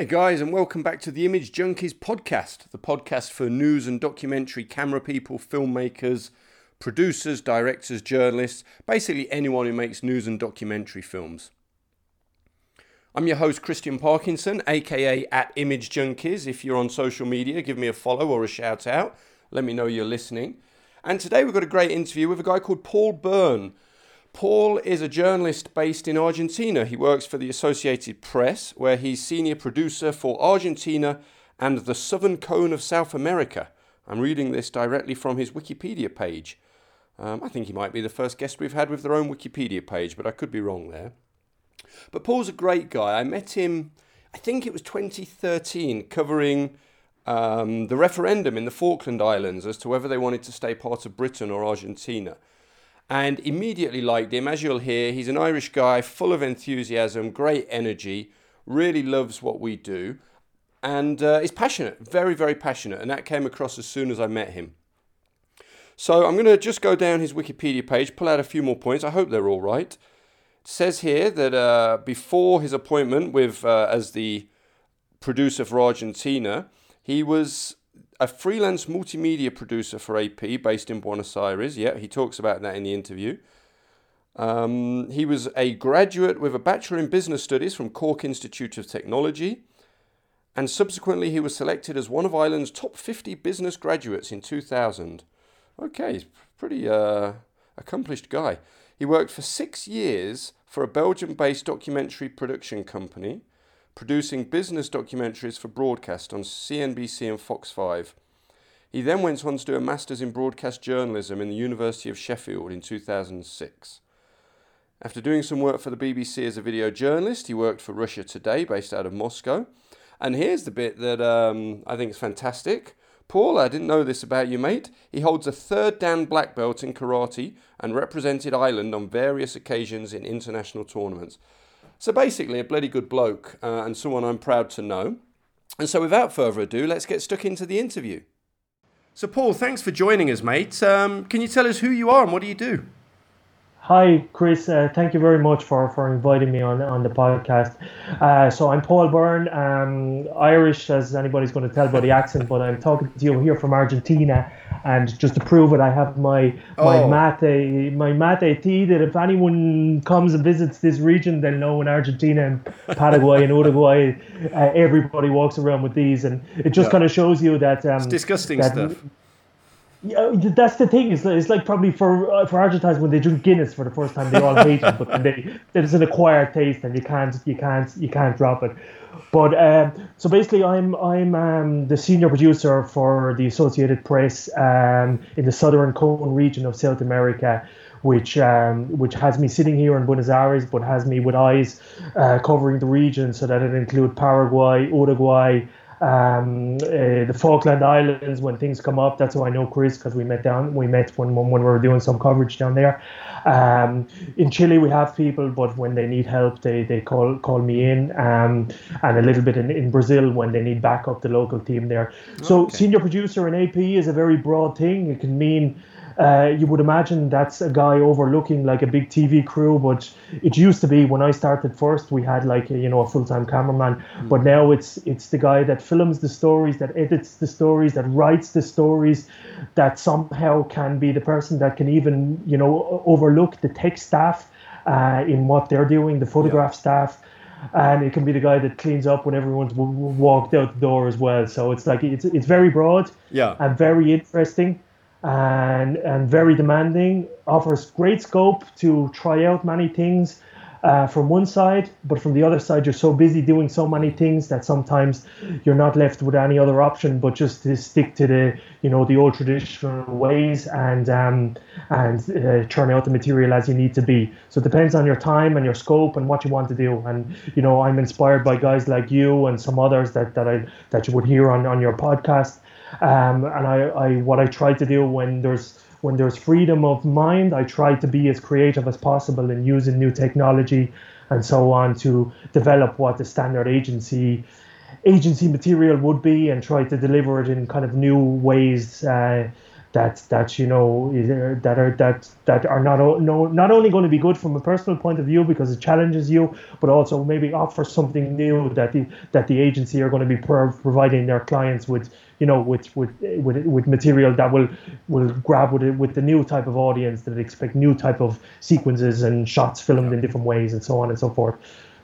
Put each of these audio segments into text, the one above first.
Hey guys, and welcome back to the Image Junkies podcast, the podcast for news and documentary camera people, filmmakers, producers, directors, journalists, basically anyone who makes news and documentary films. I'm your host, Christian Parkinson, aka at Image Junkies. If you're on social media, give me a follow or a shout out. Let me know you're listening. And today we've got a great interview with a guy called Paul Byrne. Paul is a journalist based in Argentina. He works for the Associated Press, where he's senior producer for Argentina and the Southern Cone of South America. I'm reading this directly from his Wikipedia page. Um, I think he might be the first guest we've had with their own Wikipedia page, but I could be wrong there. But Paul's a great guy. I met him, I think it was 2013, covering um, the referendum in the Falkland Islands as to whether they wanted to stay part of Britain or Argentina. And immediately liked him. As you'll hear, he's an Irish guy, full of enthusiasm, great energy, really loves what we do, and uh, is passionate, very, very passionate. And that came across as soon as I met him. So I'm going to just go down his Wikipedia page, pull out a few more points. I hope they're all right says here that uh, before his appointment with uh, as the producer for Argentina, he was a freelance multimedia producer for AP based in Buenos Aires. Yeah, he talks about that in the interview. Um, he was a graduate with a Bachelor in Business Studies from Cork Institute of Technology. And subsequently, he was selected as one of Ireland's top 50 business graduates in 2000. Okay, he's pretty uh, accomplished guy. He worked for six years for a Belgium based documentary production company, producing business documentaries for broadcast on CNBC and Fox 5. He then went on to do a Master's in Broadcast Journalism in the University of Sheffield in 2006. After doing some work for the BBC as a video journalist, he worked for Russia Today, based out of Moscow. And here's the bit that um, I think is fantastic. Paul, I didn't know this about you, mate. He holds a third Dan black belt in karate and represented Ireland on various occasions in international tournaments. So basically, a bloody good bloke uh, and someone I'm proud to know. And so, without further ado, let's get stuck into the interview. So, Paul, thanks for joining us, mate. Um, can you tell us who you are and what do you do? Hi, Chris. Uh, thank you very much for, for inviting me on, on the podcast. Uh, so I'm Paul Byrne, um, Irish, as anybody's going to tell by the accent, but I'm talking to you here from Argentina. And just to prove it, I have my my oh. mate my mate tea that if anyone comes and visits this region, they'll know in Argentina and Paraguay and Uruguay, uh, everybody walks around with these, and it just yeah. kind of shows you that um, it's disgusting that, stuff yeah, that's the thing. It's, it's like probably for uh, for Argentines when they drink Guinness for the first time, they all hate it, but then they there's an acquired taste, and you can't you can't you can't drop it. But um, so basically, I'm I'm um, the senior producer for the Associated Press um, in the Southern Cone region of South America, which um, which has me sitting here in Buenos Aires, but has me with eyes uh, covering the region, so that it include Paraguay, Uruguay, um, uh, the Falkland Islands when things come up. That's how I know Chris because we met down. We met when when we were doing some coverage down there. Um, in Chile, we have people, but when they need help, they, they call call me in. Um, and a little bit in, in Brazil when they need backup, the local team there. So okay. senior producer in AP is a very broad thing. It can mean uh, you would imagine that's a guy overlooking like a big TV crew, but it used to be when I started first, we had like a, you know a full time cameraman, mm. but now it's it's the guy that films the stories, that edits the stories, that writes the stories, that somehow can be the person that can even you know overlook the tech staff uh, in what they're doing, the photograph yeah. staff and it can be the guy that cleans up when everyone's w- walked out the door as well. So it's like it's it's very broad, yeah, and very interesting and and very demanding. Offers great scope to try out many things uh, from one side, but from the other side, you're so busy doing so many things that sometimes you're not left with any other option but just to stick to the you know the old traditional ways and um, and uh, churn out the material as you need to be. So it depends on your time and your scope and what you want to do. And you know, I'm inspired by guys like you and some others that that I that you would hear on on your podcast um, and I, I, what I try to do when there's when there's freedom of mind, I try to be as creative as possible in using new technology and so on to develop what the standard agency agency material would be and try to deliver it in kind of new ways uh, that that you know that are that that are not no not only going to be good from a personal point of view because it challenges you, but also maybe offer something new that the that the agency are going to be providing their clients with you know with with with, with material that will will grab with it with the new type of audience that expect new type of sequences and shots filmed in different ways and so on and so forth.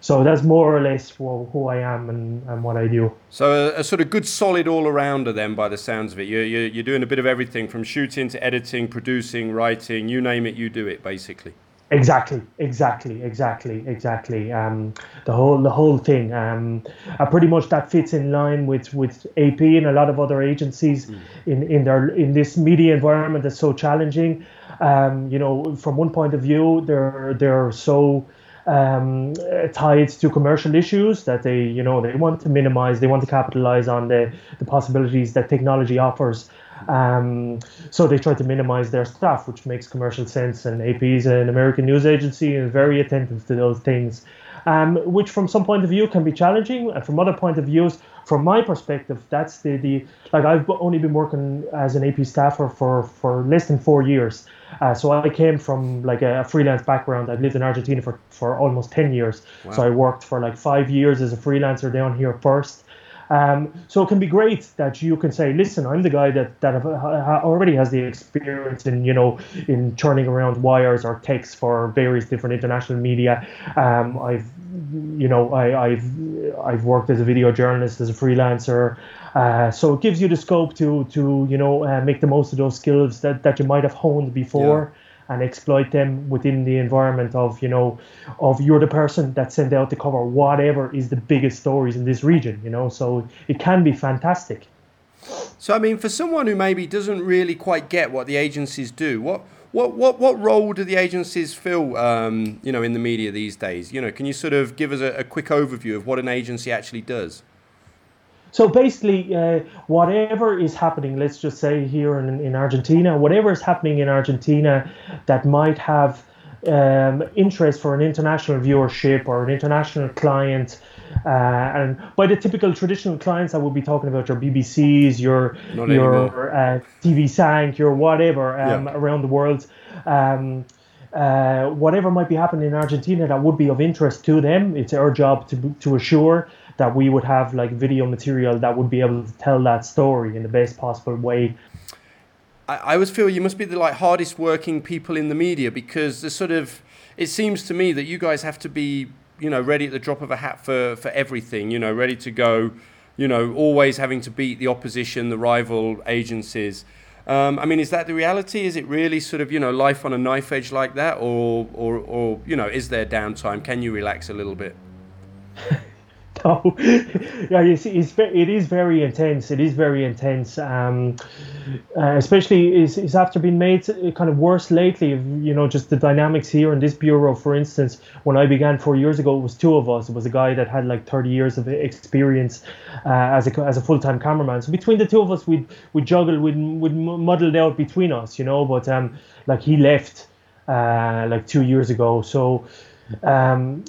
So that's more or less who I am and, and what I do. So a, a sort of good solid all-arounder then by the sounds of it. You're, you're, you're doing a bit of everything from shooting to editing, producing, writing, you name it, you do it basically. Exactly, exactly, exactly, exactly. Um, the whole the whole thing. Um, uh, pretty much that fits in line with, with AP and a lot of other agencies mm. in, in their in this media environment that's so challenging. Um, you know, from one point of view, they're they're so um, tied to commercial issues that they, you know, they want to minimize, they want to capitalize on the, the possibilities that technology offers. Um, so they try to minimize their staff, which makes commercial sense. And AP is an American news agency and very attentive to those things, um, which from some point of view can be challenging, and from other point of views, from my perspective, that's the, the like I've only been working as an AP staffer for for less than four years. Uh, so I came from like a, freelance background. I've lived in Argentina for, for almost 10 years. Wow. So I worked for like five years as a freelancer down here first. Um, so it can be great that you can say, listen, I'm the guy that, that have, already has the experience in, you know, in churning around wires or text for various different international media. Um, I've, you know, I, I've, I've worked as a video journalist, as a freelancer. Uh, so it gives you the scope to to you know uh, make the most of those skills that, that you might have honed before yeah. and exploit them within the environment of you know of you're the person that sent out to cover whatever is the biggest stories in this region you know so it can be fantastic so i mean for someone who maybe doesn't really quite get what the agencies do what what, what, what role do the agencies fill, um, you know, in the media these days? You know, can you sort of give us a, a quick overview of what an agency actually does? So basically, uh, whatever is happening, let's just say here in, in Argentina, whatever is happening in Argentina that might have um, interest for an international viewership or an international client. Uh, and by the typical traditional clients, I would be talking about your BBCs, your Not your uh, TV Sank, your whatever um, yeah. around the world. Um, uh, whatever might be happening in Argentina that would be of interest to them, it's our job to to assure that we would have like video material that would be able to tell that story in the best possible way. I, I always feel you must be the like hardest working people in the media because the sort of it seems to me that you guys have to be you know ready at the drop of a hat for for everything you know ready to go you know always having to beat the opposition the rival agencies um, I mean, is that the reality? Is it really sort of you know life on a knife edge like that, or or or you know, is there downtime? Can you relax a little bit? no, yeah, it's, it's it is very intense. It is very intense, um, uh, especially is is after being made kind of worse lately. You know, just the dynamics here in this bureau. For instance, when I began four years ago, it was two of us. It was a guy that had like 30 years of experience uh, as a as a full time cameraman. So between the two of us, we'd we juggled, we'd we'd muddled out between us, you know. But um, like he left uh, like two years ago, so um,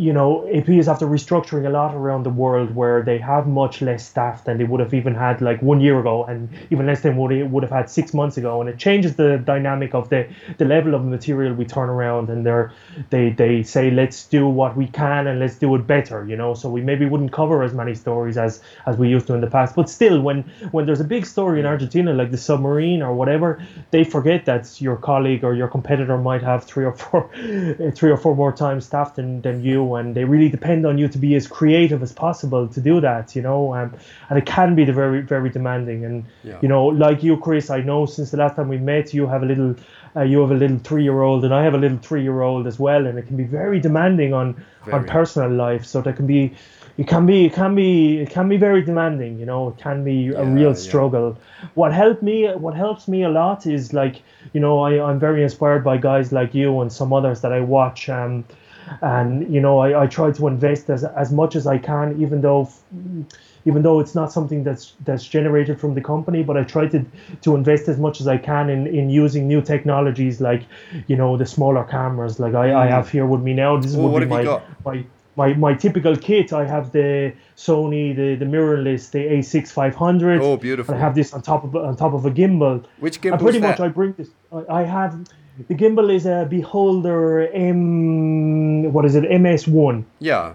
you know, AP is after restructuring a lot around the world where they have much less staff than they would have even had like one year ago, and even less than what they would have had six months ago. And it changes the dynamic of the, the level of material we turn around, and they're, they they say let's do what we can and let's do it better, you know. So we maybe wouldn't cover as many stories as as we used to in the past, but still, when when there's a big story in Argentina like the submarine or whatever, they forget that your colleague or your competitor might have three or four three or four more times staff than than you and they really depend on you to be as creative as possible to do that you know um, and it can be the very very demanding and yeah. you know like you chris i know since the last time we met you have a little uh, you have a little three year old and i have a little three year old as well and it can be very demanding on very. on personal life so there can be it can be it can be it can be very demanding you know it can be a real struggle yeah. what helped me what helps me a lot is like you know I, i'm very inspired by guys like you and some others that i watch um and you know I, I try to invest as, as much as I can even though even though it's not something that's that's generated from the company but I try to to invest as much as I can in, in using new technologies like you know the smaller cameras like I, mm. I have here with me now this well, would be my, my my, my typical kit, I have the Sony, the, the mirrorless, the A6500. Oh, beautiful! I have this on top of on top of a gimbal. Which gimbal? And pretty is much. I bring this. I, I have the gimbal is a Beholder M. What is it? MS1. Yeah,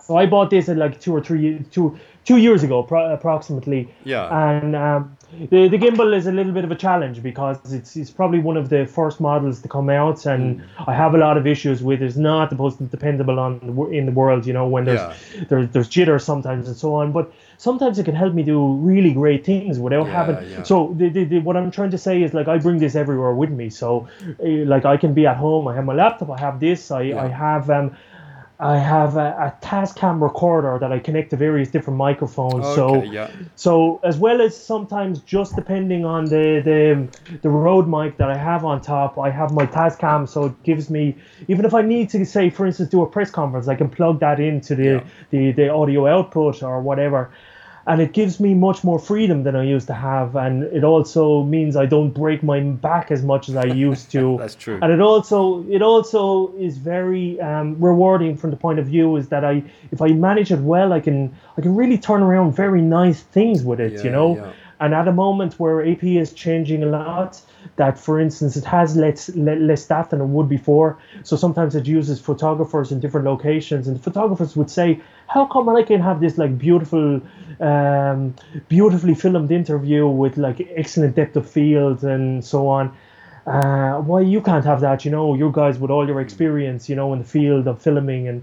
So I bought this at like two or three two two years ago, pro- approximately. yeah, And um, the the gimbal is a little bit of a challenge because it's it's probably one of the first models to come out, and I have a lot of issues with. It's not the most dependable on the, in the world, you know, when there's Yeah. there's there's jitter sometimes and so on. But sometimes it can help me do really great things without Yeah, having. yeah. So the, the, the, what I'm trying to say is like I bring this everywhere with me. So uh, like I can be at home. I have my laptop. I have this. I I have um. I have a, a Tascam recorder that I connect to various different microphones. so okay, yeah, so as well as sometimes just depending on the the the Rode mic that I have on top, I have my Tascam, so it gives me even if I need to say, for instance, do a press conference, I can plug that into the Yeah. the, the audio output or whatever. And it gives me much more freedom than I used to have, and it also means I don't break my back as much as I used to. That's true. And it also it also is very um, rewarding from the point of view is that I if I manage it well, I can I can really turn around very nice things with it, Yeah, you know. yeah. And at a moment where AP is changing a lot, that for instance it has less less staff than it would before. So sometimes it uses photographers in different locations, and the photographers would say, "How come I can have this like beautiful, um, beautifully filmed interview with like excellent depth of field and so on?" uh, why you can't have that? You know, you guys with all your experience, you know, in the field of filming and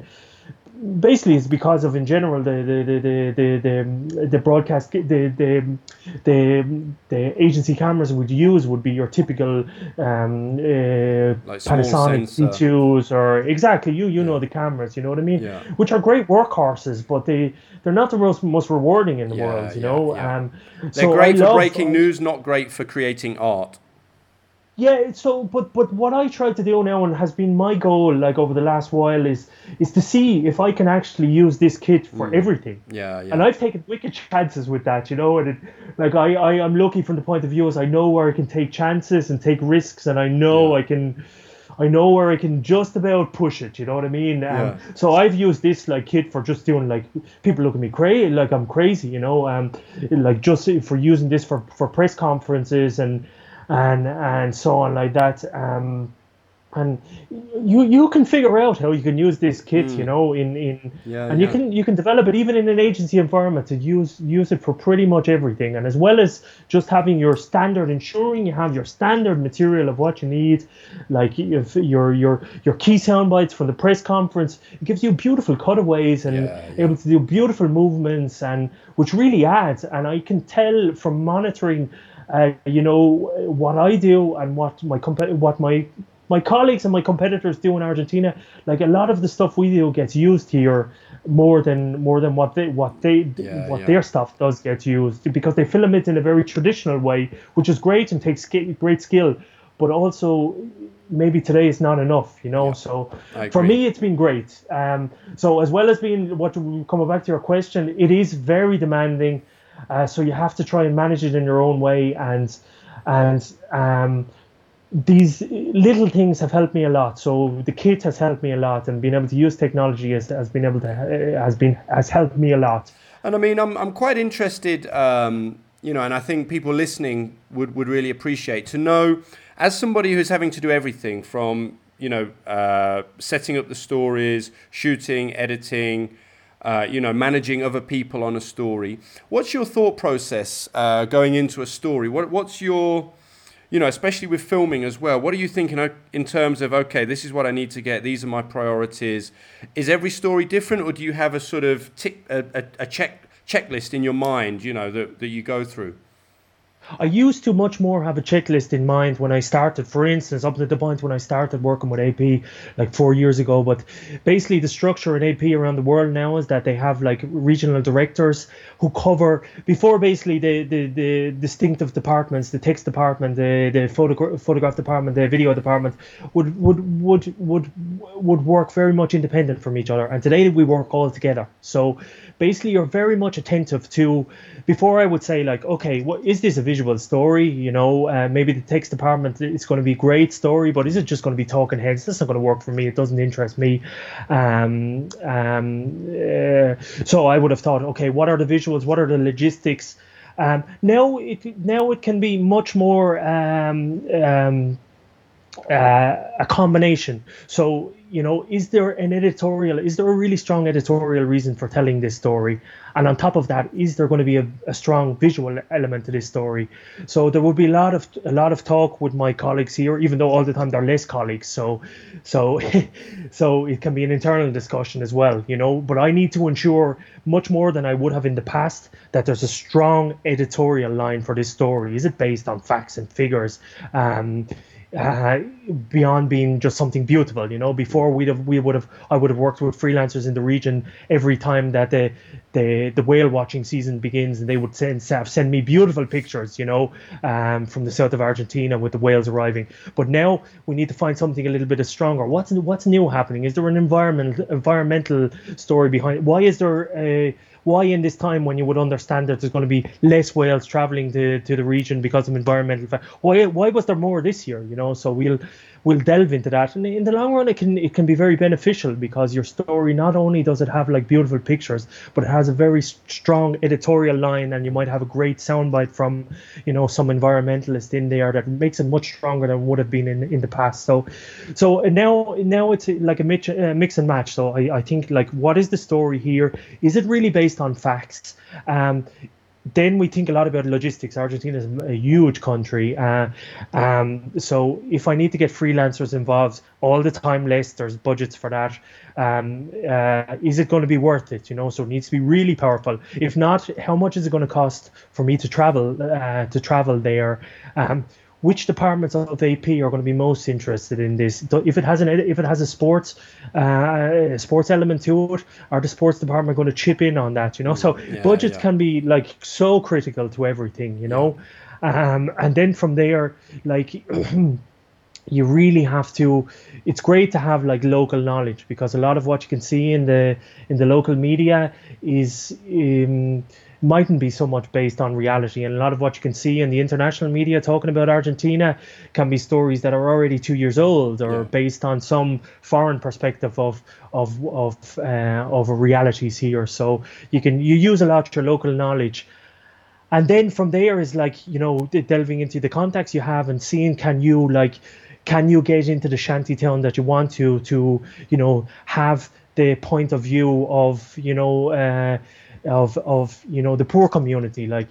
basically it's because of in general the the the the the, the, the broadcast the, the the the agency cameras would use would be your typical um, uh, Like Panasonic sensor. C2s or exactly you you know the cameras you know what I mean Yeah. which are great workhorses but they they're not the most most rewarding in the Yeah, world you yeah, know yeah. um, They're so I great for love- breaking news, not great for creating art. Yeah, so but but what I try to do now and has been my goal like over the last while is is to see if I can actually use this kit for everything. Yeah, yeah. And I've taken wicked chances with that, you know, and it, like I, I I'm lucky from the point of view as I know where I can take chances and take risks and I know Yeah. I can I know where I can just about push it, you know what I mean? Um, Yeah. So I've used this like kit for just doing like people look at me crazy, like I'm crazy, you know, um, like just for using this for, for press conferences and and and so on like that. Um, and you you can figure out how you can use this kit, you know, in in Mm. Yeah, and you can you can develop it even in an agency environment to use use it for pretty much everything. And as well as just having your standard, ensuring you have your standard material of what you need, like if your your your key sound bites from the press conference, it gives you beautiful cutaways and Yeah, yeah. able to do beautiful movements and which really adds. And I can tell from monitoring, uh, you know, what I do and what my compa- what my my colleagues and my competitors do in Argentina, like a lot of the stuff we do gets used here more than more than what they what they Yeah, what yeah. their stuff does get used because they film it in a very traditional way, which is great and takes great skill, but also maybe today is not enough, you know. So for me, it's been great. Um, so as well as being what coming back to your question, it is very demanding. Uh, so you have to try and manage it in your own way, and and um, these little things have helped me a lot. So the kit has helped me a lot, and being able to use technology has, has been able to uh, has been has helped me a lot. And I mean, I'm, I'm quite interested, um, you know, and I think people listening would, would really appreciate to know, as somebody who's having to do everything from, you know, uh, setting up the stories, shooting, editing, uh, you know, managing other people on a story. What's your thought process uh, going into a story? What, what's your, you know, especially with filming as well, what are you thinking in terms of, okay, this is what I need to get, these are my priorities? Is every story different, or do you have a sort of tick, a, a, a check, checklist in your mind, you know, that, that you go through? I used to much more have a checklist in mind when I started. For instance, up to the point when I started working with AP like four years ago. But basically, the structure in AP around the world now is that they have like regional directors who cover before basically the the, the distinctive departments, the text department, the the photogra- photograph department, the video department would would would would would work very much independent from each other. And today we work all together. So basically, you're very much attentive to before I would say like, okay, what is this a video? Visual story? You know, uh, maybe the text department is going to be great story, but is it just going to be talking heads? That's not going to work for me. It doesn't interest me. Um, um, uh, so I would have thought, okay, what are the visuals? What are the logistics? Um, now it now it can be much more um, um, uh, a combination. So you know, is there an editorial? Is there a really strong editorial reason for telling this story? And on top of that, is there going to be a, a strong visual element to this story? So there will be a lot of a lot of talk with my colleagues here, even though all the time they're less colleagues. So, so, so it can be an internal discussion as well, you know. But I need to ensure much more than I would have in the past that there's a strong editorial line for this story. Is it based on facts and figures? Um, uh, beyond being just something beautiful. You know, before we'd have we would have I would have worked with freelancers in the region every time that the the the whale watching season begins, and they would send send me beautiful pictures. You know, um, from the south of Argentina with the whales arriving. But now we need to find something a little bit stronger. What's what's new happening? Is there an environmental environmental story behind? It? Why is there a why in this time when you would understand that there's going to be less whales traveling to, to the region because of environmental factors why why was there more this year you know? So we'll we'll delve into that. And in the long run it can it can be very beneficial because your story not only does it have like beautiful pictures but it has a very strong editorial line and you might have a great soundbite from you know some environmentalist in there that makes it much stronger than would have been in, in the past. So so now now it's like a mix, uh, mix and match. So I, I think like what is the story here? Is it really based on facts? Um, then we think a lot about logistics. Argentina is a huge country, uh, um, so if I need to get freelancers involved all the time, less there's budgets for that. Um, uh, is it going to be worth it? You know, so it needs to be really powerful. If not, how much is it going to cost for me to travel uh, to travel there? Um, which departments of AP are going to be most interested in this? If it has an if it has a sports uh, sports element to it, are the sports department going to chip in on that? You know, so yeah, budgets yeah. can be like so critical to everything. You know, um, and then from there, like. you really have to it's great to have like local knowledge because a lot of what you can see in the in the local media is um, mightn't be so much based on reality. And a lot of what you can see in the international media talking about Argentina can be stories that are already two years old or yeah. based on some foreign perspective of of of uh, of realities here. So you can you use a lot of your local knowledge. And then from there is like you know delving into the context you have and seeing can you like can you get into the shanty town that you want to to you know have the point of view of you know uh, of of you know the poor community. Like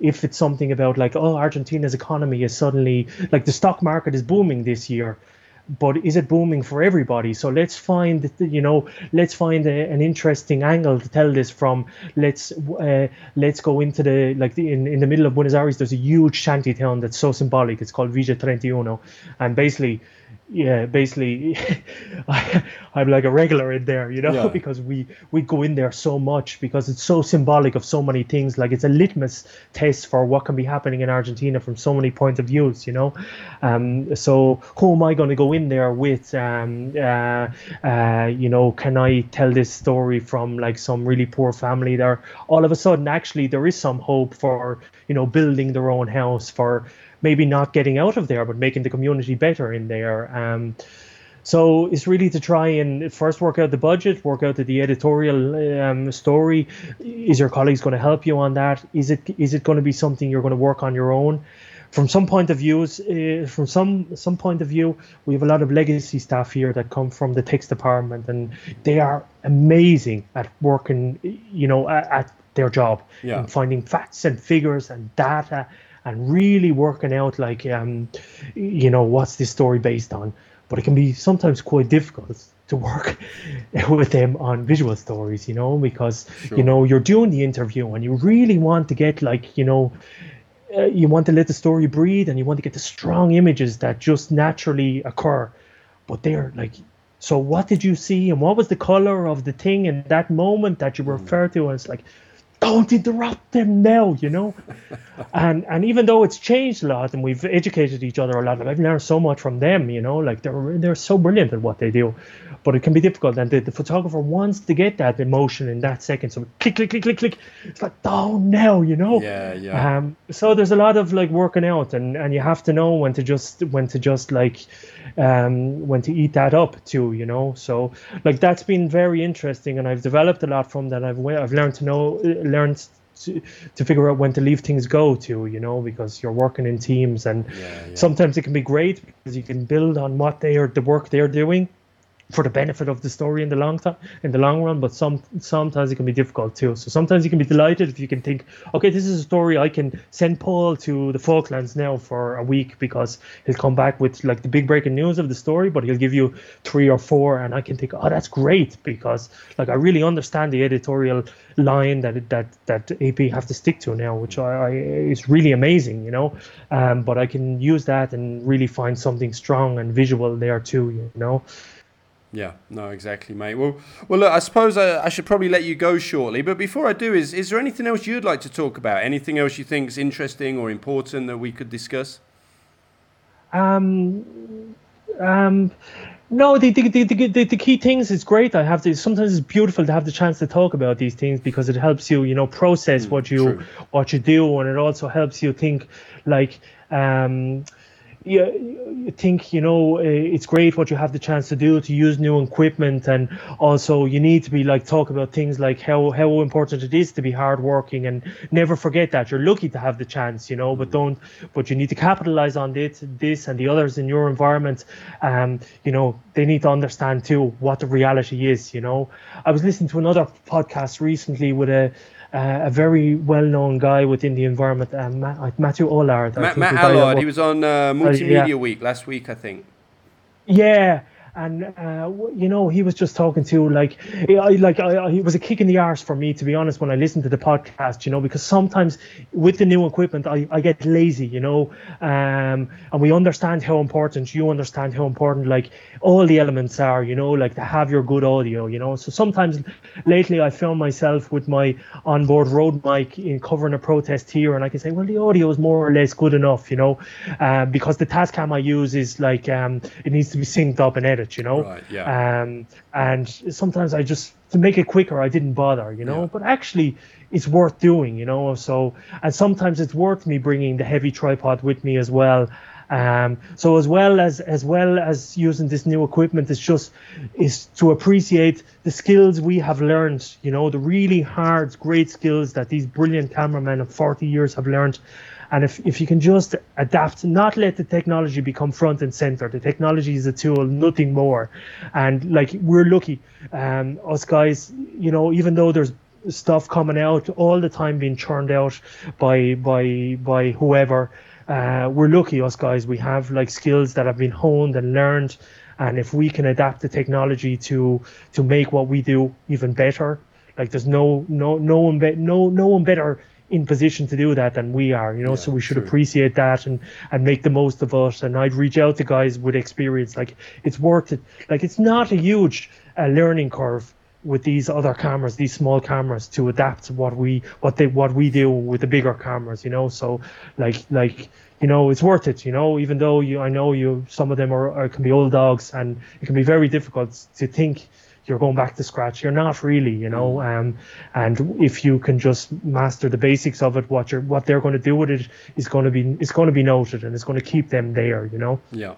if it's something about like oh argentina's economy is suddenly like the stock market is booming this year but is it booming for everybody? So let's find you know let's find a, an interesting angle to tell this from. Let's uh, let's go into the like the, in, in the middle of buenos aires there's a huge shanty town that's so symbolic. It's called villa 31 and basically yeah, basically, I, am like a regular in there, you know, yeah. because we we go in there so much because it's so symbolic of so many things. Like it's a litmus test for what can be happening in Argentina from so many points of views, you know. Um, so who am I going to go in there with? Um, uh, uh, you know, can I tell this story from like some really poor family there? All of a sudden, actually, there is some hope for you know building their own house for maybe not getting out of there, but making the community better in there. Um, so it's really to try and first work out the budget, work out the, the editorial um, story. Is your colleagues going to help you on that? Is it is it going to be something you're going to work on your own? From some point of views, uh, from some some point of view, we have a lot of legacy staff here that come from the text department, and they are amazing at working, you know, at, at their job yeah. and finding facts and figures and data and really working out like um, you know what's this story based on but it can be sometimes quite difficult to work with them on visual stories you know because sure. you know you're doing the interview and you really want to get like you know uh, you want to let the story breathe and you want to get the strong images that just naturally occur but they're like so what did you see and what was the color of the thing in that moment that you mm. refer to and it's like don't interrupt them now, you know. and and even though it's changed a lot and we've educated each other a lot, I've learned so much from them, you know. Like they're they're so brilliant at what they do, but it can be difficult. And the, the photographer wants to get that emotion in that second, so click click click click click. It's like don't now, you know. Yeah, yeah. Um, so there's a lot of like working out, and and you have to know when to just when to just like um when to eat that up too, you know. So like that's been very interesting, and I've developed a lot from that. I've I've learned to know learned to, to figure out when to leave things go to, you know, because you're working in teams and Yeah, yeah. sometimes it can be great because you can build on what they are the work they're doing for the benefit of the story in the long time in the long run but some sometimes it can be difficult too. So sometimes you can be delighted if you can think okay this is a story i can send paul to the falklands now for a week because he'll come back with like the big breaking news of the story but he'll give you three or four and i can think oh that's great because like i really understand the editorial line that that that ap have to stick to now which i, I is really amazing you know? Um, but i can use that and really find something strong and visual there too you know Yeah, no, exactly, mate. Well, well, look, I suppose I, I should probably let you go shortly. But before I do, is is there anything else you'd like to talk about? Anything else you think is interesting or important that we could discuss? Um, um, no, the the, the, the, the key things is great. I have to. Sometimes it's beautiful to have the chance to talk about these things because it helps you, you know, process what you true. what you do, and it also helps you think like um. You, you think you know uh, it's great what you have the chance to do to use new equipment and also you need to be like talk about things like how how important it is to be hardworking and never forget that you're lucky to have the chance you know but don't but you need to capitalize on this this and the others in your environment um you know they need to understand too what the reality is you know. I was listening to another podcast recently with a uh, a very well-known guy within the environment, uh, Matt, Matthew Allard. Matt, Matt the guy that Allard, he was on uh, Multimedia yeah. Week last week, I think. Yeah, and uh, you know he was just talking to like, I like I, it was a kick in the arse for me to be honest when I listened to the podcast. You know because sometimes with the new equipment I, I get lazy. You know, um, and we understand how important you understand how important like all the elements are. You know, like to have your good audio. You know, so sometimes lately I found myself with my onboard Rode mic in covering a protest here, and I can say, well, the audio is more or less good enough. You know, uh, because the Tascam I use is like um, it needs to be synced up and edited. You know, Right, yeah. um, and sometimes I just to make it quicker, I didn't bother, you know. Yeah. But actually, it's worth doing, you know. So, and sometimes it's worth me bringing the heavy tripod with me as well. Um, so as well as as well as using this new equipment, it's just is to appreciate the skills we have learned. You know, the really hard, great skills that these brilliant cameramen of 40 years have learned. And if, if you can just adapt, not let the technology become front and center. The technology is a tool, nothing more. And like we're lucky, um, us guys, you know, even though there's stuff coming out all the time being churned out by by by whoever, uh, we're lucky, us guys. We have like skills that have been honed and learned. And if we can adapt the technology to to make what we do even better, like there's no no no one be, no no one better in position to do that than we are, you know. so we should true. appreciate that and and make the most of it. And I'd reach out to guys with experience, like it's worth it. Like it's not a huge uh, learning curve with these other cameras, these small cameras, to adapt to what we what they what we do with the bigger cameras, you know. So like like you know it's worth it, you know. Even though you I know you some of them are, are can be old dogs and it can be very difficult to think you're going back to scratch. You're not really, you know. Um, and if you can just master the basics of it, what you're what they're going to do with it is going to be is going to be noted and it's going to keep them there, you know. Yeah.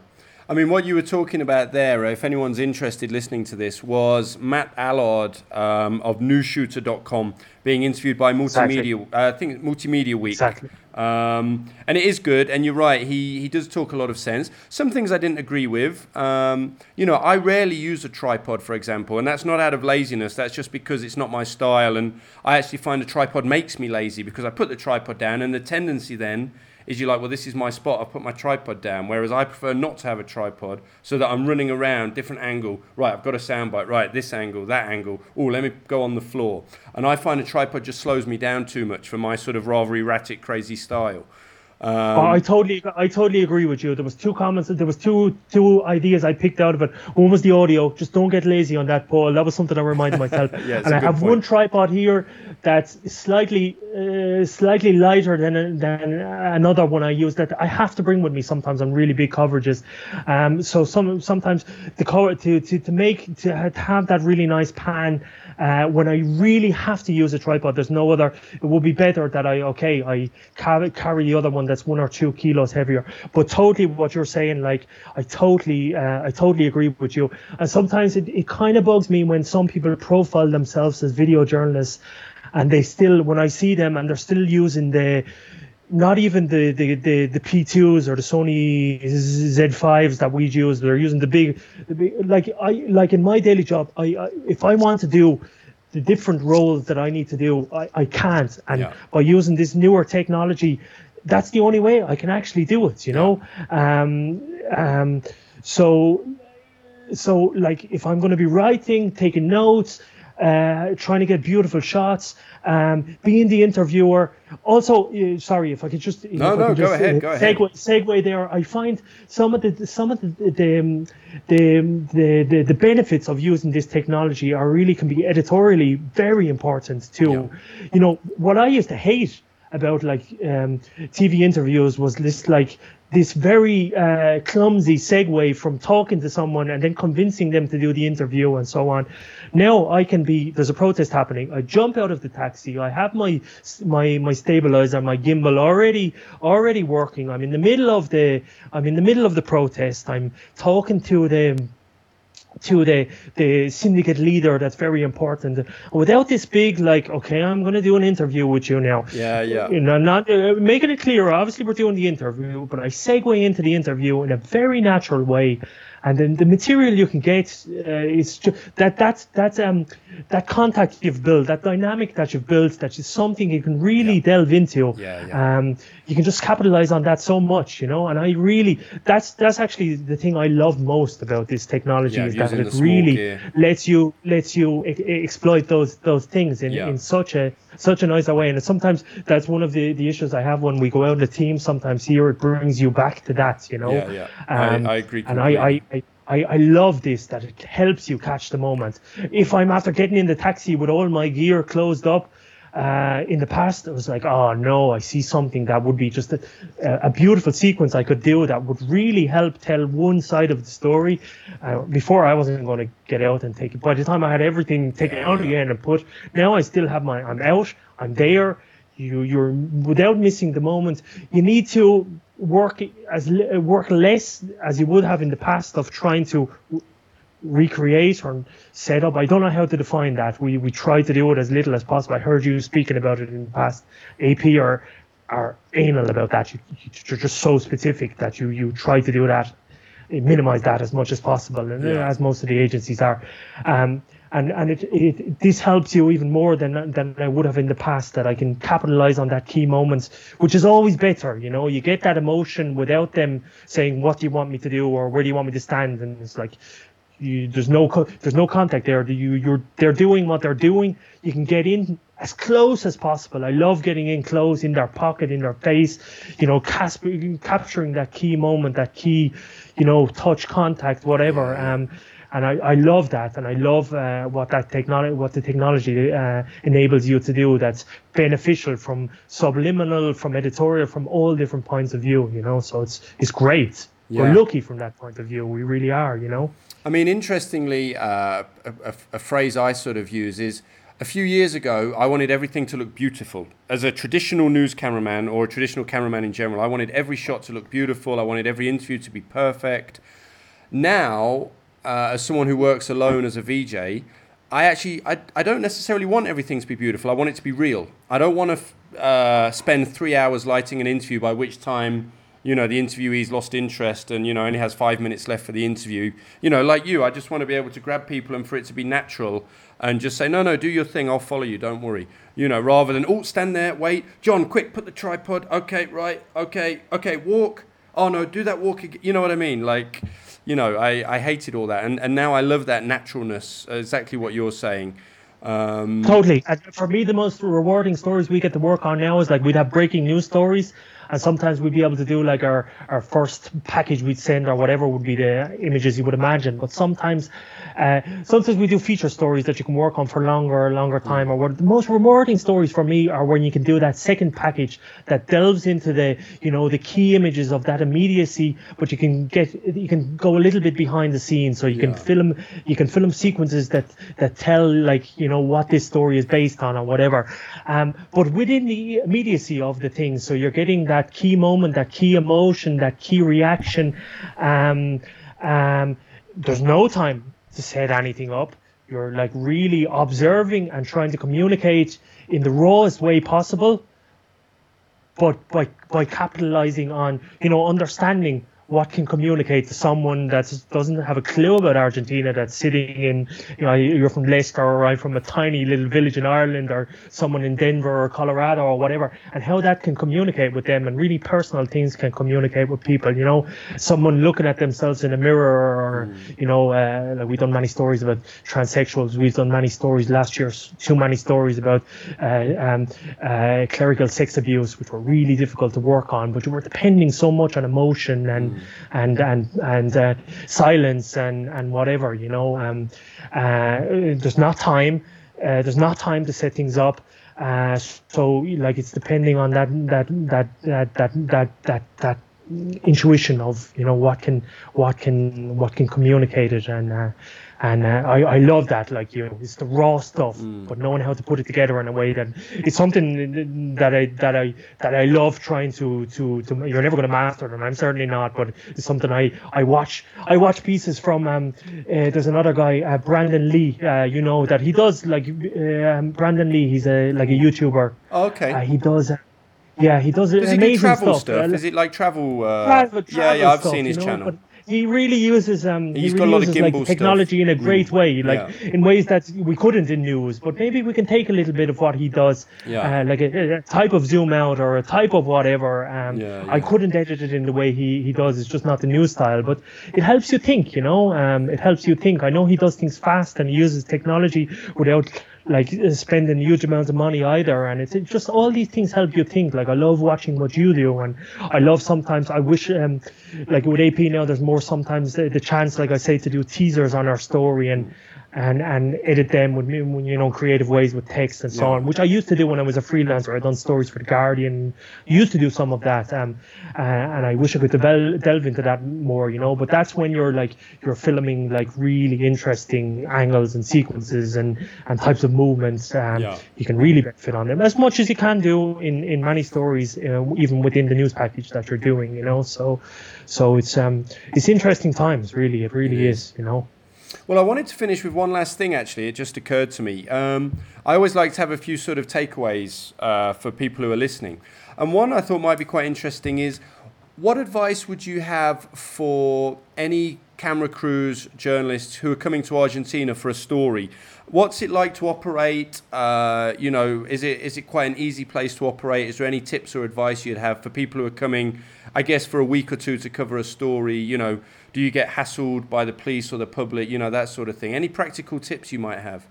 I mean, what you were talking about there, if anyone's interested listening to this, was Matt Allard um, of newsshooter.com being interviewed by Multimedia, Exactly. uh, I think Multimedia Week. Exactly. Um, and it is good, and you're right, he, he does talk a lot of sense. Some things I didn't agree with. Um, you know, I rarely use a tripod, for example, and that's not out of laziness, that's just because it's not my style. And I actually find a tripod makes me lazy because I put the tripod down, and the tendency then is you're like, well, this is my spot. I've put my tripod down. Whereas I prefer not to have a tripod so that I'm running around different angle. Right, I've got a soundbite. Right, this angle, that angle. Oh, let me go on the floor. And I find a tripod just slows me down too much for my sort of rather erratic, crazy style. Um, oh, I totally, I totally agree with you. There was two comments. There was two, two ideas I picked out of it. One was the audio. Just don't get lazy on that, Paul. That was something I reminded myself. yeah, and I have point. one tripod here that's slightly, uh, slightly lighter than than another one I use that I have to bring with me sometimes on really big coverages. Um, so some sometimes the cover to, to to make to have that really nice pan uh, when I really have to use a tripod, there's no other. It would be better that I okay, I carry, carry the other one that's one or two kilos heavier. But totally, what you're saying, like I totally, uh, I totally agree with you. And sometimes it, it kind of bugs me when some people profile themselves as video journalists, and they still, when I see them, and they're still using the not even the, the, the, the P2s or the Sony Z5s that we use. They're using the big, the big like I like in my daily job. I, I if I want to do the different roles that I need to do, I, I can't. And yeah. by using this newer technology, that's the only way I can actually do it. You know, um, um, so so like if I'm going to be writing, taking notes, uh, trying to get beautiful shots, um, being the interviewer. Also, uh, sorry if I could just no, no, just, go ahead, go ahead. Segue, segue there. I find some of the some of the the, um, the the, the, the benefits of using this technology are really can be editorially very important too. Yeah. You know what I used to hate about like um, TV interviews was this like this very uh, clumsy segue from talking to someone and then convincing them to do the interview and so on. Now I can be there's a protest happening. I jump out of the taxi. I have my my my stabilizer, my gimbal already already working. I'm in the middle of the I'm in the middle of the protest. I'm talking to the to the the syndicate leader that's very important without this big like okay i'm going to do an interview with you now yeah yeah you know not uh, making it clear obviously we're doing the interview but i segue into the interview in a very natural way and then the material you can get uh, is just, that that's that's um that contact you've built, that dynamic that you've built, that is something you can really yeah. delve into. Yeah, yeah. Um, you can just capitalize on that so much, you know. And I really, that's that's actually the thing I love most about this technology yeah, is that it really gear. lets you lets you e- exploit those those things in, yeah. in such a such a nice way. And sometimes that's one of the, the issues I have when we go out in the team. Sometimes here it brings you back to that, you know. Yeah, yeah. Um, I, I agree. And I, I, I I, I love this that it helps you catch the moment. If I'm after getting in the taxi with all my gear closed up, uh, in the past, it was like, oh no, I see something that would be just a, a beautiful sequence I could do that would really help tell one side of the story. Uh, before I wasn't going to get out and take it. By the time I had everything taken out again and put, now I still have my, I'm out, I'm there. You, you're without missing the moment. You need to work as work less as you would have in the past of trying to recreate or set up. I don't know how to define that. We we try to do it as little as possible. I heard you speaking about it in the past. AP are are anal about that. You, you're just so specific that you you try to do that, minimize that as much as possible, and yeah. as most of the agencies are. Um, and and it, it this helps you even more than than I would have in the past that I can capitalize on that key moments, which is always better. You know, you get that emotion without them saying what do you want me to do or where do you want me to stand, and it's like. You, there's no there's no contact there. You you're they're doing what they're doing. You can get in as close as possible. I love getting in close in their pocket, in their face. You know, capturing that key moment, that key, you know, touch contact, whatever. Um, and I, I love that, and I love uh, what that technology, what the technology uh, enables you to do. That's beneficial from subliminal, from editorial, from all different points of view. You know, so it's it's great. Yeah. We're lucky from that point of view. We really are. You know. I mean, interestingly, uh, a, a, a phrase I sort of use is. A few years ago, I wanted everything to look beautiful. As a traditional news cameraman or a traditional cameraman in general, I wanted every shot to look beautiful. I wanted every interview to be perfect. Now, uh, as someone who works alone as a VJ, I actually I, I don't necessarily want everything to be beautiful. I want it to be real. I don't want to f- uh, spend three hours lighting an interview by which time you know the interviewee's lost interest and you know only has five minutes left for the interview. You know, like you, I just want to be able to grab people and for it to be natural and just say no, no, do your thing. I'll follow you. Don't worry. You know, rather than oh stand there, wait, John, quick, put the tripod. Okay, right, okay, okay, walk. Oh no, do that walk. Again. You know what I mean? Like you know, I, I hated all that. And, and now I love that naturalness, exactly what you're saying. Um, totally. For me, the most rewarding stories we get to work on now is like we'd have breaking news stories. And sometimes we'd be able to do like our our first package we'd send or whatever would be the images you would imagine. But sometimes, uh, sometimes we do feature stories that you can work on for longer, longer time. Or what the most rewarding stories for me are when you can do that second package that delves into the you know the key images of that immediacy, but you can get you can go a little bit behind the scenes, so you can film you can film sequences that that tell like you know what this story is based on or whatever. Um, but within the immediacy of the thing, so you're getting that key moment, that key emotion, that key reaction. Um, um, there's no time to set anything up. You're like really observing and trying to communicate in the rawest way possible, but by by capitalizing on you know understanding what can communicate to someone that doesn't have a clue about Argentina that's sitting in, you know, you're from Leicester or I'm from a tiny little village in Ireland or someone in Denver or Colorado or whatever, and how that can communicate with them and really personal things can communicate with people, you know, someone looking at themselves in a mirror or, mm. you know, uh, like we've done many stories about transsexuals, we've done many stories last year, too many stories about uh, um, uh, clerical sex abuse, which were really difficult to work on, but you were depending so much on emotion and and and and uh, silence and and whatever you know um, uh, there's not time uh, there's not time to set things up uh, so like it's depending on that that that that that that that, that intuition of you know what can what can what can communicate it and uh, and uh, I, I love that like you know it's the raw stuff mm. but knowing how to put it together in a way that it's something that I that I that I love trying to to, to you're never going to master them I'm certainly not but it's something I I watch I watch pieces from um uh, there's another guy uh, Brandon Li uh, you know that he does like um, Brandon Li he's a like a YouTuber okay uh, he does yeah, he does, does amazing he do travel stuff. stuff? Is it like travel? Uh... Travel, travel yeah, yeah, I've stuff, seen his you know, channel. But he really uses um He's he got a really lot of uses like technology stuff. in a great Mm. way, like Yeah. in ways that we couldn't in news. But maybe we can take a little bit of what he does, Yeah. uh, like a, a type of zoom out or a type of whatever. Um, Yeah, I couldn't edit it in the way he he does. It's just not the news style, but it helps you think. You know, um, it helps you think. I know he does things fast and he uses technology without like uh, spending huge amounts of money either and it's, it's just all these things help you think. Like i love watching what you do and i love sometimes i wish um like with ap now there's more sometimes the, the chance like i say to do teasers on our story and and and edit them with you know creative ways with text and so Yeah. on which i used to do when i was a freelancer i'd done stories for the guardian used to do some of that um uh, and i wish i could delve, delve into that more you know but that's when you're like you're filming like really interesting angles and sequences and and types of movements um Yeah. you can really benefit on them as much as you can do in in many stories uh, even within the news package that you're doing you know so so it's um it's interesting times really it really is you know Well, I wanted to finish with one last thing. Actually, it just occurred to me. Um, I always like to have a few sort of takeaways uh, for people who are listening, and one I thought might be quite interesting is, what advice would you have for any camera crews, journalists who are coming to Argentina for a story? What's it like to operate? Uh, you know, is it is it quite an easy place to operate? Is there any tips or advice you'd have for people who are coming, I guess, for a week or two to cover a story? You know, do you get hassled by the police or the public? You know, that sort of thing. Any practical tips you might have?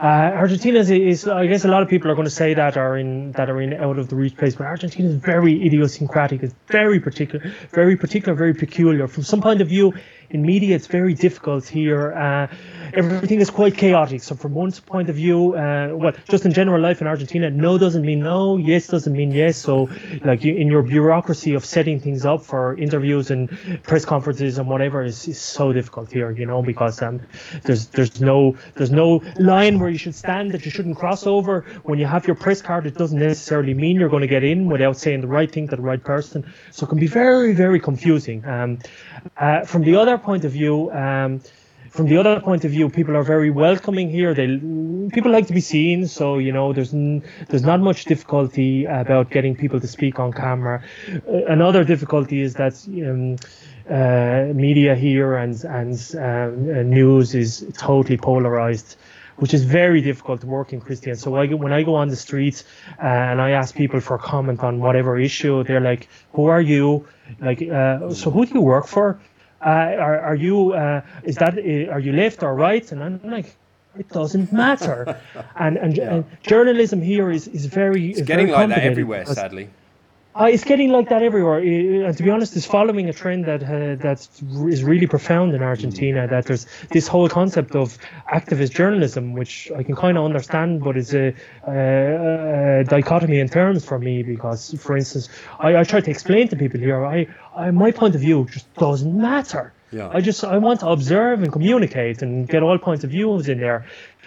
Uh, Argentina is, is, I guess, a lot of people are going to say that are in that are in out of the reach place, but Argentina is very idiosyncratic. It's very particular, very particular, very peculiar. From some point of view, in media, it's very difficult here. Uh, everything is quite chaotic. So, from one point of view, uh, well, just in general life in Argentina, no doesn't mean no, yes doesn't mean yes. So, like you, in your bureaucracy of setting things up for interviews and press conferences and whatever is, is so difficult here, you know, because um, there's there's no there's no line where you should stand that you shouldn't cross over. When you have your press card, it doesn't necessarily mean you're going to get in without saying the right thing to the right person. So it can be very very confusing. Um, uh, from the other point of view. Um, from the other point of view, people are very welcoming here. They people like to be seen, so you know there's n- there's not much difficulty about getting people to speak on camera. Uh, another difficulty is that um, uh, media here and and um, uh, news is totally polarized. Which is very difficult to work in Christian. So I, when I go on the streets uh, and I ask people for comment on whatever issue, they're like, "Who are you? Like, uh, so who do you work for? Uh, are, are you uh, is that uh, are you left or right? And i'm like it doesn't matter. And and, and journalism here is is very It's getting like that everywhere, sadly. Uh, it's getting like that everywhere. Uh, and to be honest, it's following a trend that uh, that is really profound in Argentina. That there's this whole concept of activist journalism, which I can kind of understand, but it's a, a, a, dichotomy in terms for me because, for instance, I, I try to explain to people here, I, I my point of view just doesn't matter. Yeah. I just I want to observe and communicate and get all points of views in there.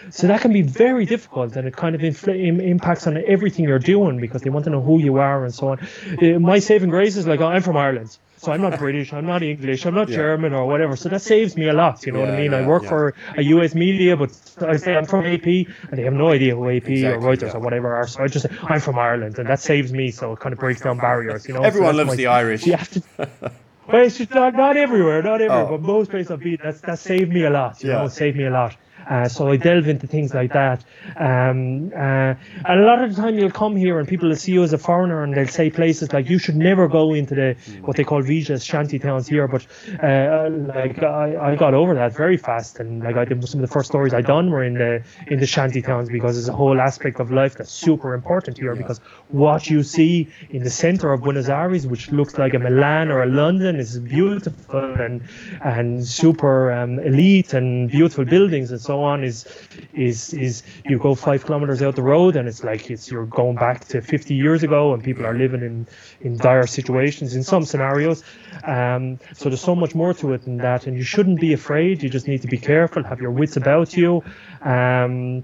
So that can be very difficult, and it kind of infl- impacts on everything you're doing because they want to know who you are and so on. Uh, my saving grace is like oh, I'm from Ireland, so I'm not British, I'm not English, I'm not yeah. German or whatever. So that saves me a lot. You know yeah, what I mean? Yeah, I work for a US media, but I say I'm from AP, and they have no idea who AP exactly, or Reuters or whatever are. So I just say I'm from Ireland, and that saves me. So it kind of breaks down barriers. You know, everyone so loves my, the Irish. You have to, Well, it's just not, not everywhere, not everywhere, oh. but most places I've been, that's that saved me a lot. You yeah. know, saved me a lot. Uh, so I delve into things like that. Um, uh, and a lot of the time you'll come here and people will see you as a foreigner and they'll say places like you should never go into the what they call villas, shanty towns here. But uh, like I, I got over that very fast and like I did some of the first stories I done were in the in the shanty towns because there's a whole aspect of life that's super important here because what you see in the center of Buenos Aires, which looks like a Milan or a London, is beautiful and and super um, elite and beautiful buildings and so on is is is you go five kilometers out the road and it's like it's you're going back to 50 years ago and people are living in in dire situations in some scenarios. Um, so there's so much more to it than that, and you shouldn't be afraid. You just need to be careful, have your wits about you. Um,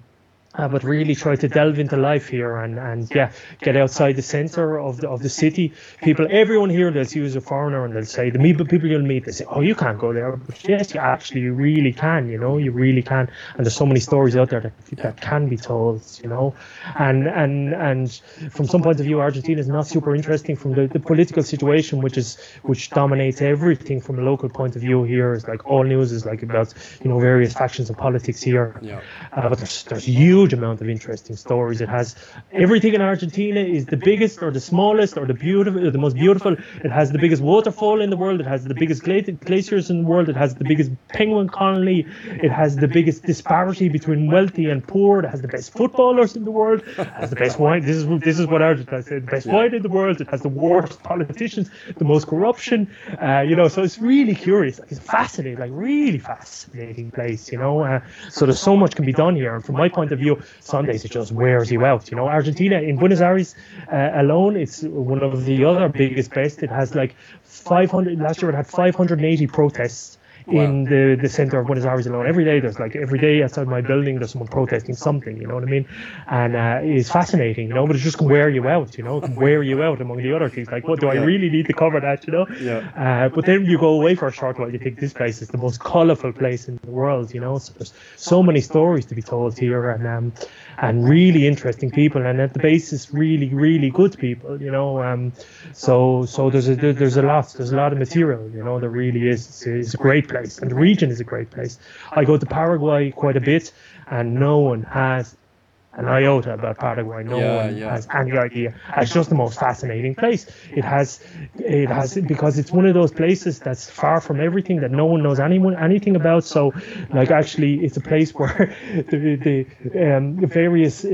uh, but really try to delve into life here and, and yeah, get outside the center of the, of the city. People, everyone here they'll see you as a foreigner and they'll say, the people you'll meet, they say, oh, you can't go there. But yes, you actually you really can, you know, you really can. And there's so many stories out there that, that can be told, you know. And, and, and from some point of view, Argentina is not super interesting from the, the political situation, which is, which dominates everything from a local point of view here. Is like all news is like about, you know, various factions of politics here. Yeah. Uh, but there's, there's huge huge amount of interesting stories. It has everything in Argentina is the biggest or the smallest or the beautiful, or the most beautiful. It has the biggest waterfall in the world. It has the biggest glaciers in the world. It has the biggest penguin colony. It has the biggest disparity between wealthy and poor. It has the best footballers in the world. It has the best wine. This is this is what Argentina said. The best wine in the world. It has the worst politicians, the most corruption. Uh, you know, so it's really curious. Like, it's fascinating, like really fascinating place. You know, uh, so there's so much can be done here. And from my point of view, Sundays it just wears you out. You know, Argentina in Buenos Aires uh, alone, it's one of the other biggest best. It has like 500. Last year it had 580 protests in the, the center of Buenos Aires alone. Every day there's like every day outside my building there's someone protesting something, you know what I mean? And uh, it's fascinating, you know, but it just can wear you out, you know, it can wear you out among the other things. Like, what do I really need to cover that, you know? Yeah. Uh, but then you go away for a short while, you think this place is the most colourful place in the world, you know? So there's so many stories to be told here and um, and really interesting people and at the basis really, really good people, you know. Um, so so there's a there's a lot there's a lot of material, you know, there really is. It's, it's a great place, and the region is a great place. I go to Paraguay quite a bit, and no one has an iota about Paraguay. No yeah, one yeah. has any idea. It's just the most fascinating place. It has, it has because it's one of those places that's far from everything that no one knows anyone anything about. So, like actually, it's a place where the the um, various uh,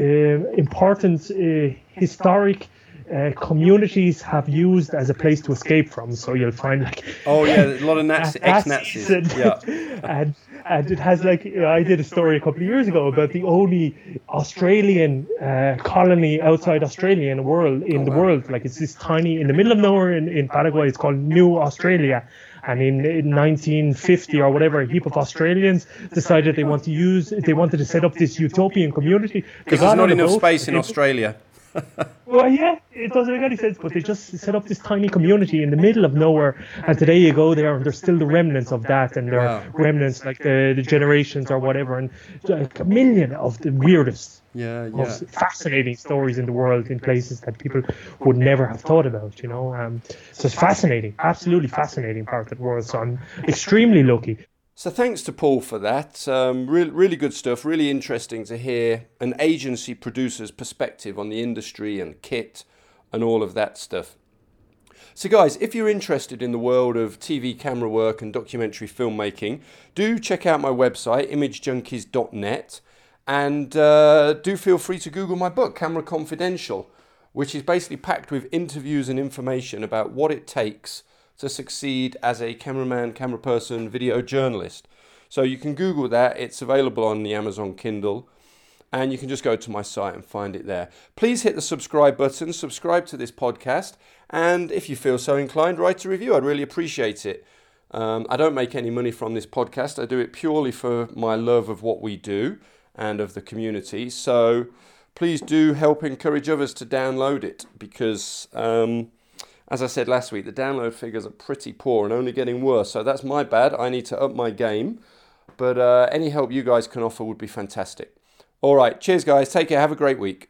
important uh, historic uh, communities have used as a place to escape from. So you'll find like oh yeah, a lot of Nazi, ex-Nazis, and, yeah, and and it has like I did a story a couple of years ago about the only Australian uh, colony outside Australia in the world in oh, the wow. world. Like it's this tiny in the middle of nowhere in, in Paraguay. It's called New Australia. And in, in 1950 or whatever, a heap of Australians decided they want to use, they wanted to set up this utopian community. Because there's not enough space in Australia well, yeah, it doesn't make any sense, but they just set up this tiny community in the middle of nowhere, and today you go there, and there's still the remnants of that, and there are remnants like the, the generations or whatever, and like a million of the weirdest, yeah, yeah. most fascinating stories in the world in places that people would never have thought about, you know. Um, so it's fascinating, absolutely fascinating part of the world. So I'm extremely lucky. So thanks to Paul for that. Um, really, really good stuff. Really interesting to hear an agency producer's perspective on the industry and kit and all of that stuff. So, guys, if you're interested in the world of TV camera work and documentary filmmaking, do check out my website, imagejunkies.net, and uh, do feel free to Google my book, Camera Confidential. which is basically packed with interviews and information about what it takes to succeed as a cameraman, camera person, video journalist. So you can Google that, it's available on the Amazon Kindle and you can just go to my site and find it there. Please hit the subscribe button, subscribe to this podcast, and if you feel so inclined, write a review. I'd really appreciate it. Um, I don't make any money from this podcast. I do it purely for my love of what we do and of the community. So please do help encourage others to download it because, um, as I said last week, the download figures are pretty poor and only getting worse. So that's my bad. I need to up my game. But uh, any help you guys can offer would be fantastic. All right. Cheers, guys. Take care. Have a great week.